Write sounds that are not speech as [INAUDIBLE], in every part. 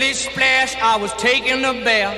Splish splash, I was taking a bath.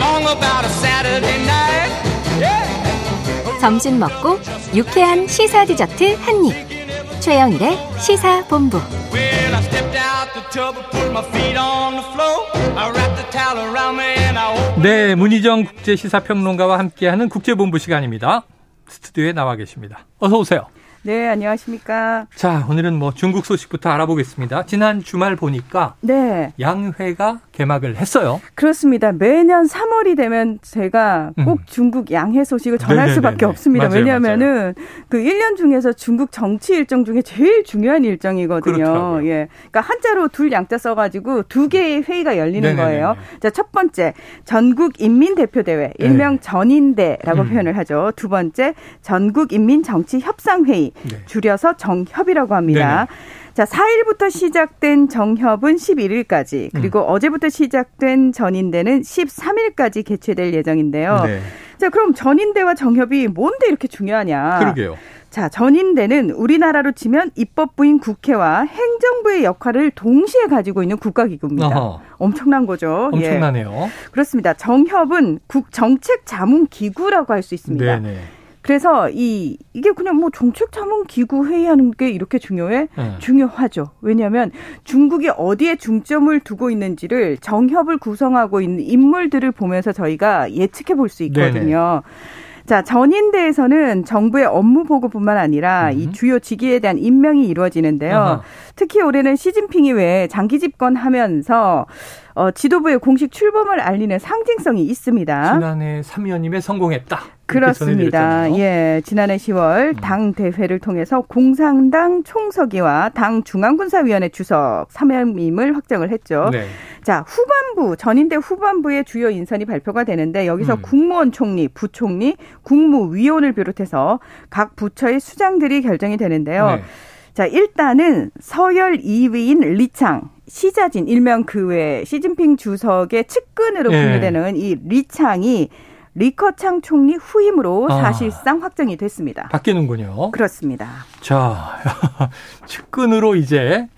Long about a Saturday night. Yeah. 점심 먹고 유쾌한 시사 디저트 한 입. 최영일의 시사 본부. Well, I stepped out the tub and put my feet on the floor. I wrapped the towel around me and I opened 네, 문희정 국제 시사 평론가와 함께하는 국제 본부 시간입니다. 스튜디오에 나와 계십니다. 어서 오세요. 네, 안녕하십니까. 자, 오늘은 뭐 중국 소식부터 알아보겠습니다. 지난 주말 보니까 네, 양회가 개막을 했어요. 그렇습니다. 매년 3월이 되면 제가 꼭 음. 중국 양해 소식을 전할 네네네네. 수밖에 없습니다. 맞아요, 왜냐하면은 그 1년 중에서 중국 정치 일정 중에 제일 중요한 일정이거든요. 그렇더라고요. 예. 그러니까 한자로 둘 양자 써 가지고 두 개의 회의가 열리는 네네네네. 거예요. 자, 첫 번째, 전국 인민 대표 대회, 일명 전인대라고 음. 표현을 하죠. 두 번째, 전국 인민 정치 협상 회의, 네. 줄여서 정협이라고 합니다. 자, 4일부터 시작된 정협은 11일까지, 그리고 음. 어제부터 시작된 전인대는 13일까지 개최될 예정인데요. 네. 자, 그럼 전인대와 정협이 뭔데 이렇게 중요하냐? 그러게요. 자, 전인대는 우리나라로 치면 입법부인 국회와 행정부의 역할을 동시에 가지고 있는 국가기구입니다. 어허. 엄청난 거죠. 예. 엄청나네요. 그렇습니다. 정협은 국정책자문기구라고 할 수 있습니다. 네네. 그래서 이 이게 그냥 뭐 정책 자문 기구 회의하는 게 이렇게 중요해? 네. 중요하죠. 왜냐하면 중국이 어디에 중점을 두고 있는지를 정협을 구성하고 있는 인물들을 보면서 저희가 예측해 볼 수 있거든요. 자, 전인대에서는 정부의 업무 보고뿐만 아니라 이 주요 직위에 대한 임명이 이루어지는데요. 음. 아하. 특히 올해는 시진핑이 왜 장기 집권하면서 어, 지도부의 공식 출범을 알리는 상징성이 있습니다. 지난해 3위원님에 성공했다. 그렇습니다. 예, 지난해 10월 당 대회를 통해서 공산당 총서기와 당 중앙군사위원회 주석 3명임을 확정을 했죠. 네. 자, 후반부 전인대 후반부의 주요 인선이 발표가 되는데 여기서 음. 국무원 총리, 부총리, 국무위원을 비롯해서 각 부처의 수장들이 결정이 되는데요. 네. 자, 일단은 서열 2위인 리창, 시자진, 일명 그 외 시진핑 주석의 측근으로 예. 분류되는 이 리창이 리커창 총리 후임으로 아. 사실상 확정이 됐습니다. 바뀌는군요. 그렇습니다. 자, [LAUGHS] 측근으로 이제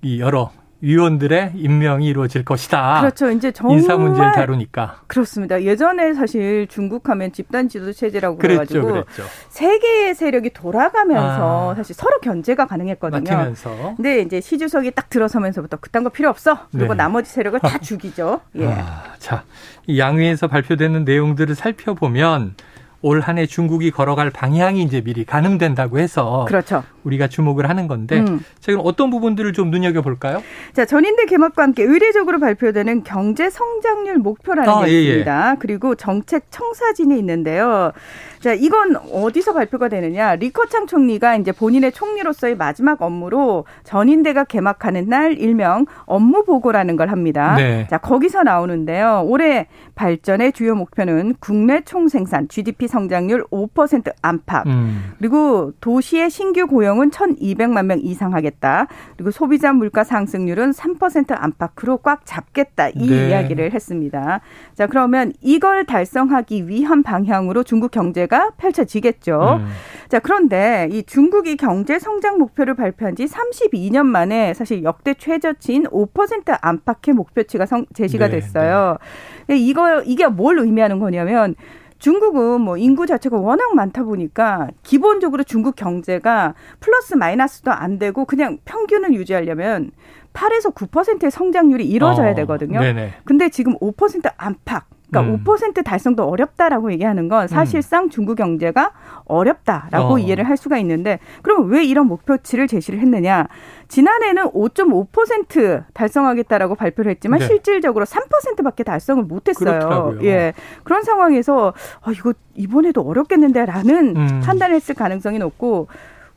이 여러 위원들의 임명이 이루어질 것이다. 그렇죠. 이제 정말 인사 문제를 다루니까. 그렇습니다. 예전에 사실 중국하면 집단 지도 체제라고 그랬죠, 그래가지고 그랬죠. 세 개의 세력이 돌아가면서 아. 사실 서로 견제가 가능했거든요. 맡으면서. 근데 이제 시 주석이 딱 들어서면서부터 그딴 거 필요 없어. 그리고 네. 나머지 세력을 다 [LAUGHS] 죽이죠. 예. 아, 자, 이 양회에서 발표되는 내용들을 살펴보면 올 한해 중국이 걸어갈 방향이 이제 미리 가늠된다고 해서 그렇죠. 우리가 주목을 하는 건데 음. 지금 어떤 부분들을 좀 눈여겨 볼까요? 자, 전인대 개막과 함께 의례적으로 발표되는 경제 성장률 목표라는 아, 게 예, 예. 있습니다. 그리고 정책 청사진이 있는데요. 자, 이건 어디서 발표가 되느냐? 리커창 총리가 이제 본인의 총리로서의 마지막 업무로 전인대가 개막하는 날 일명 업무 보고라는 걸 합니다. 네. 자, 거기서 나오는데요. 올해 발전의 주요 목표는 국내 총생산 GDP 성장률 5% 안팎. 음. 그리고 도시의 신규 고용 은 1,200만 명 이상 하겠다. 그리고 소비자 물가 상승률은 3% 안팎으로 꽉 잡겠다. 이 네. 이야기를 했습니다. 자, 그러면 이걸 달성하기 위한 방향으로 중국 경제가 펼쳐지겠죠. 음. 자, 그런데 이 중국이 경제 성장 목표를 발표한 지 32년 만에 사실 역대 최저치인 5% 안팎의 목표치가 성- 제시가 네, 됐어요. 근데 이거 이게 뭘 의미하는 거냐면 중국은 뭐 인구 자체가 워낙 많다 보니까 기본적으로 중국 경제가 플러스 마이너스도 안 되고 그냥 평균을 유지하려면 8에서 9%의 성장률이 이루어져야 어, 되거든요. 네네. 근데 지금 5% 안팎. 그러니까 음. 5% 달성도 어렵다라고 얘기하는 건 사실상 중국 경제가 어렵다라고 어. 이해를 할 수가 있는데 그럼 왜 이런 목표치를 제시를 했느냐? 지난해는 5.5% 달성하겠다라고 발표를 했지만 네. 실질적으로 3%밖에 달성을 못 했어요. 그렇더라고요. 예, 그런 상황에서 아, 이거 이번에도 어렵겠는데라는 음. 판단을 했을 가능성이 높고.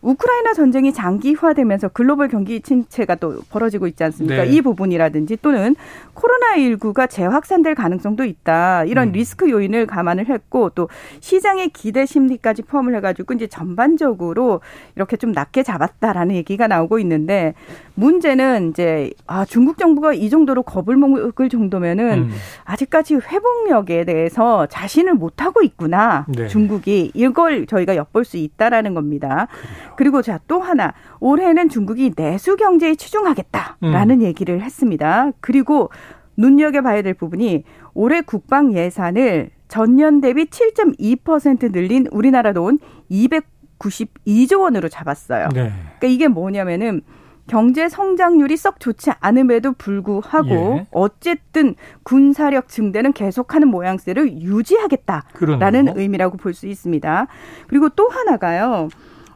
우크라이나 전쟁이 장기화되면서 글로벌 경기 침체가 또 벌어지고 있지 않습니까? 네. 이 부분이라든지 또는 코로나19가 재확산될 가능성도 있다. 이런 음. 리스크 요인을 감안을 했고 또 시장의 기대 심리까지 포함을 해가지고 이제 전반적으로 이렇게 좀 낮게 잡았다라는 얘기가 나오고 있는데 문제는 이제 아 중국 정부가 이 정도로 겁을 먹을 정도면은 음. 아직까지 회복력에 대해서 자신을 못 하고 있구나. 네. 중국이 이걸 저희가 엿볼 수 있다라는 겁니다. 그래요. 그리고 자 또 하나 올해는 중국이 내수 경제에 치중하겠다라는 음. 얘기를 했습니다. 그리고 눈여겨봐야 될 부분이 올해 국방 예산을 전년 대비 7.2% 늘린 우리나라 돈 292조 원으로 잡았어요. 네. 그러니까 이게 뭐냐면은 경제 성장률이 썩 좋지 않음에도 불구하고 예. 어쨌든 군사력 증대는 계속하는 모양새를 유지하겠다라는 그러네요. 의미라고 볼 수 있습니다. 그리고 또 하나가요.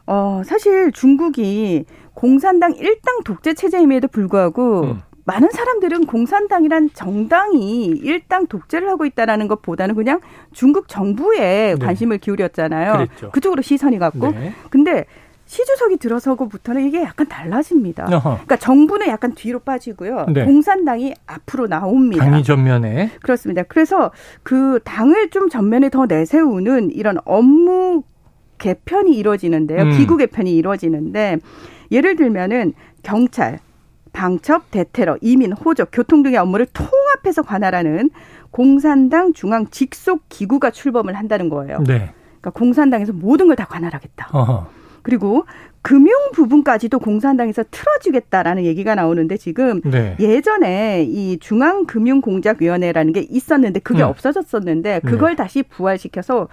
어, 사실 중국이 공산당 일당 독재 체제임에도 불구하고 음. 많은 사람들은 공산당이란 정당이 일당 독재를 하고 있다라는 것보다는 그냥 중국 정부에 네. 관심을 기울였잖아요. 그랬죠. 그쪽으로 시선이 갔고. 네. 근데 시 주석이 들어서고부터는 이게 약간 달라집니다. 어허. 그러니까 정부는 약간 뒤로 빠지고요. 네. 공산당이 앞으로 나옵니다. 당이 전면에 그렇습니다. 그래서 그 당을 좀 전면에 더 내세우는 이런 업무 개편이 이루어지는데요. 음. 기구 개편이 이루어지는데 예를 들면은 경찰, 방첩, 대테러, 이민, 호적, 교통 등의 업무를 통합해서 관할하는 공산당 중앙 직속 기구가 출범을 한다는 거예요. 네. 그러니까 공산당에서 모든 걸 다 관할하겠다. 어허. 그리고 금융 부분까지도 공산당에서 틀어주겠다라는 얘기가 나오는데 지금 네. 예전에 이 중앙금융공작위원회라는 게 있었는데 그게 음. 없어졌었는데 그걸 네. 다시 부활시켜서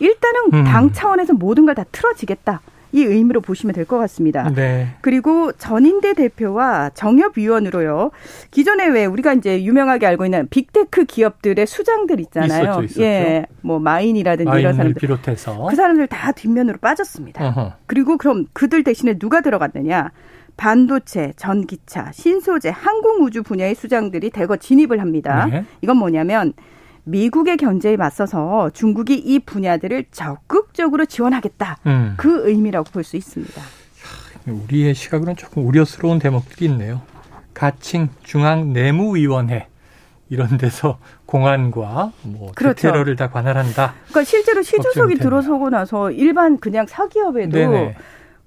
일단은 음. 당 차원에서 모든 걸 다 틀어지겠다. 이 의미로 보시면 될 것 같습니다. 네. 그리고 전인대 대표와 정협위원으로요. 기존에 왜 우리가 이제 유명하게 알고 있는 빅테크 기업들의 수장들 있잖아요. 있었죠, 있었죠. 예, 뭐 마인이라든지 이런 사람들 비롯해서 그 사람들 다 뒷면으로 빠졌습니다. 어허. 그리고 그럼 그들 대신에 누가 들어갔느냐? 반도체, 전기차, 신소재, 항공우주 분야의 수장들이 대거 진입을 합니다. 네. 이건 뭐냐면 미국의 견제에 맞서서 중국이 이 분야들을 적극적으로 지원하겠다. 음. 그 의미라고 볼 수 있습니다. 우리의 시각으로는 조금 우려스러운 대목들이 있네요. 가칭 중앙 내무위원회 이런 데서 공안과 뭐 그렇죠. 테러를 다 관할한다. 그러니까 실제로 시주석이 들어서고 나서 일반 그냥 사기업에도 네네.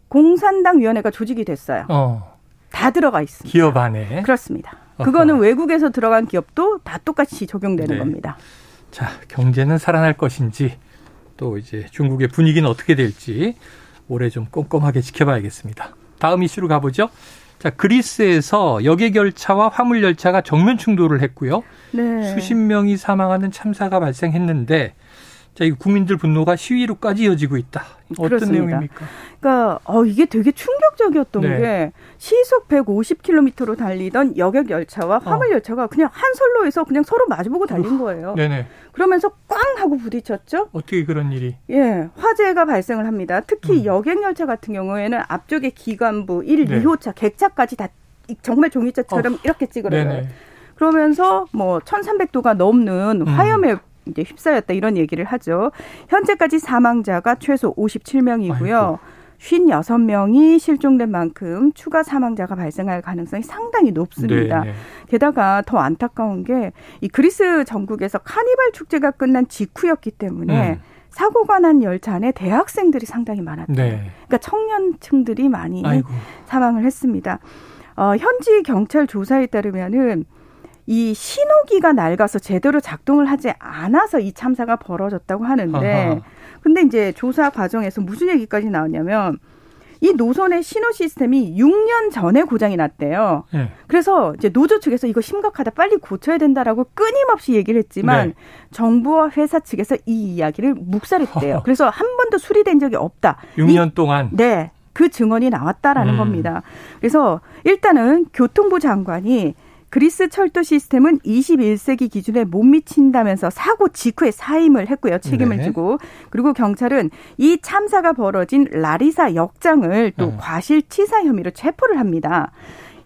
공산당 위원회가 조직이 됐어요. 어. 다 들어가 있습니다. 기업 안에. 그렇습니다. 그거는. 외국에서 들어간 기업도 다 똑같이 적용되는 네. 겁니다. 자, 경제는 살아날 것인지 또 이제 중국의 분위기는 어떻게 될지 올해 좀 꼼꼼하게 지켜봐야겠습니다. 다음 이슈로 가보죠. 자, 그리스에서 여객 열차와 화물 열차가 정면 충돌을 했고요. 네. 수십 명이 사망하는 참사가 발생했는데 자, 이 국민들 분노가 시위로까지 이어지고 있다. 어떤 그렇습니다. 내용입니까? 그러니까 어 이게 되게 충격적이었던 네. 게 시속 150km로 달리던 여객 열차와 화물 열차가 어. 그냥 한 선로에서 그냥 서로 마주보고 달린 거예요. 네네. 그러면서 꽝 하고 부딪혔죠. 어떻게 그런 일이? 예, 화재가 발생을 합니다. 특히 음. 여객 열차 같은 경우에는 앞쪽에 기관부 1, 네. 2호차, 객차까지 다 정말 종이차처럼 어. 이렇게 찌그러져요. 그러면서 뭐 1300도가 넘는 음. 화염에 이제 휩싸였다 이런 얘기를 하죠. 현재까지 사망자가 최소 57명이고요. 56명이 실종된 만큼 추가 사망자가 발생할 가능성이 상당히 높습니다. 네네. 네. 게다가 더 안타까운 게 이 그리스 전국에서 카니발 축제가 끝난 직후였기 때문에 음. 사고가 난 열차 안에 대학생들이 상당히 많았대요. 네. 그러니까 청년층들이 많이 아이고. 사망을 했습니다. 어, 현지 경찰 조사에 따르면은 이 신호기가 낡아서 제대로 작동을 하지 않아서 이 참사가 벌어졌다고 하는데 아하. 근데 이제 조사 과정에서 무슨 얘기까지 나왔냐면 이 노선의 신호 시스템이 6년 전에 고장이 났대요. 네. 그래서 이제 노조 측에서 이거 심각하다 빨리 고쳐야 된다라고 끊임없이 얘기를 했지만 네. 정부와 회사 측에서 이 이야기를 묵살했대요. [LAUGHS] 그래서 한 번도 수리된 적이 없다. 6년 이, 동안 네. 그 증언이 나왔다라는 음. 겁니다. 그래서 일단은 교통부 장관이 그리스 철도 시스템은 21세기 기준에 못 미친다면서 사고 직후에 사임을 했고요. 책임을 네. 지고. 그리고 경찰은 이 참사가 벌어진 라리사 역장을 또 네. 과실치사 혐의로 체포를 합니다.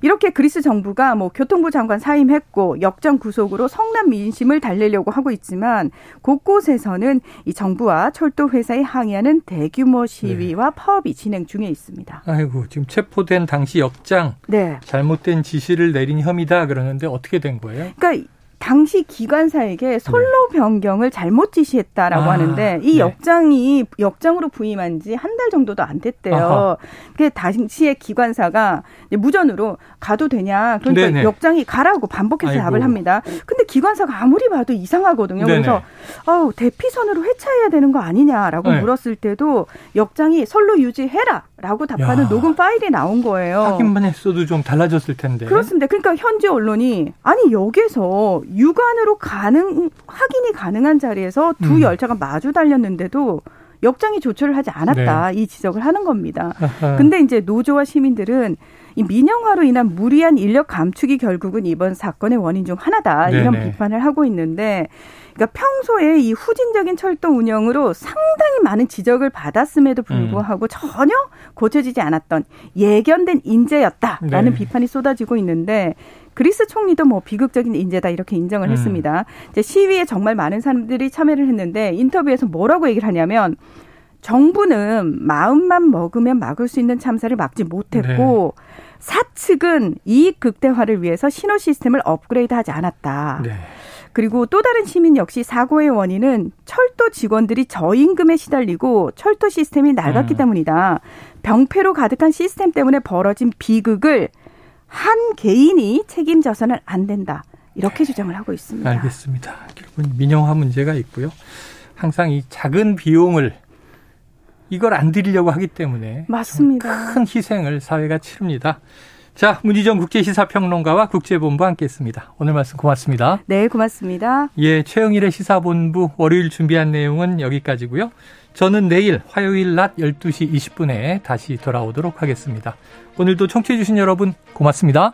이렇게 그리스 정부가 뭐 교통부 장관 사임했고 역전 구속으로 성남 민심을 달래려고 하고 있지만 곳곳에서는 이 정부와 철도 회사에 항의하는 대규모 시위와 네. 파업이 진행 중에 있습니다. 아이고 지금 체포된 당시 역장 네. 잘못된 지시를 내린 혐의다 그러는데 어떻게 된 거예요? 그러니까 당시 기관사에게 선로 네. 변경을 잘못 지시했다라고 아, 하는데 이 네. 역장이 역장으로 부임한 지 한 달 정도도 안 됐대요. 그 당시에 기관사가 무전으로 가도 되냐 그러니까 네네. 역장이 가라고 반복해서 아이고. 답을 합니다. 근데 기관사가 아무리 봐도 이상하거든요. 네네. 그래서 어 대피선으로 회차해야 되는 거 아니냐라고 네. 물었을 때도 역장이 선로 유지해라라고 답하는 야. 녹음 파일이 나온 거예요. 확인만 했어도 좀 달라졌을 텐데. 그렇습니다. 그러니까 현지 언론이 아니 여기서 육안으로 가능 확인이 가능한 자리에서 두 음. 열차가 마주 달렸는데도 역장이 조처를 하지 않았다 네. 이 지적을 하는 겁니다. 근데 이제 노조와 시민들은 이 민영화로 인한 무리한 인력 감축이 결국은 이번 사건의 원인 중 하나다 이런 네네. 비판을 하고 있는데 그러니까 평소에 이 후진적인 철도 운영으로 상당히 많은 지적을 받았음에도 불구하고 음. 전혀 고쳐지지 않았던 예견된 인재였다라는 네. 비판이 쏟아지고 있는데 그리스 총리도 뭐 비극적인 인재다 이렇게 인정을 음. 했습니다. 이제 시위에 정말 많은 사람들이 참여를 했는데 인터뷰에서 뭐라고 얘기를 하냐면 정부는 마음만 먹으면 막을 수 있는 참사를 막지 못했고 네. 사측은 이익 극대화를 위해서 신호 시스템을 업그레이드하지 않았다. 네. 그리고 또 다른 시민 역시 사고의 원인은 철도 직원들이 저임금에 시달리고 철도 시스템이 낡았기 음. 때문이다. 병폐로 가득한 시스템 때문에 벌어진 비극을 한 개인이 책임져서는 안 된다. 이렇게 주장을 하고 있습니다. 알겠습니다. 결국은 민영화 문제가 있고요. 항상 이 작은 비용을 이걸 안 드리려고 하기 때문에 맞습니다. 큰 희생을 사회가 치릅니다. 자, 문희정 국제시사평론가와 국제본부 함께했습니다. 오늘 말씀 고맙습니다. 네, 고맙습니다. 예, 최영일의 시사본부 월요일 준비한 내용은 여기까지고요. 저는 내일 화요일 낮 12시 20분에 다시 돌아오도록 하겠습니다. 오늘도 청취해주신 여러분 고맙습니다.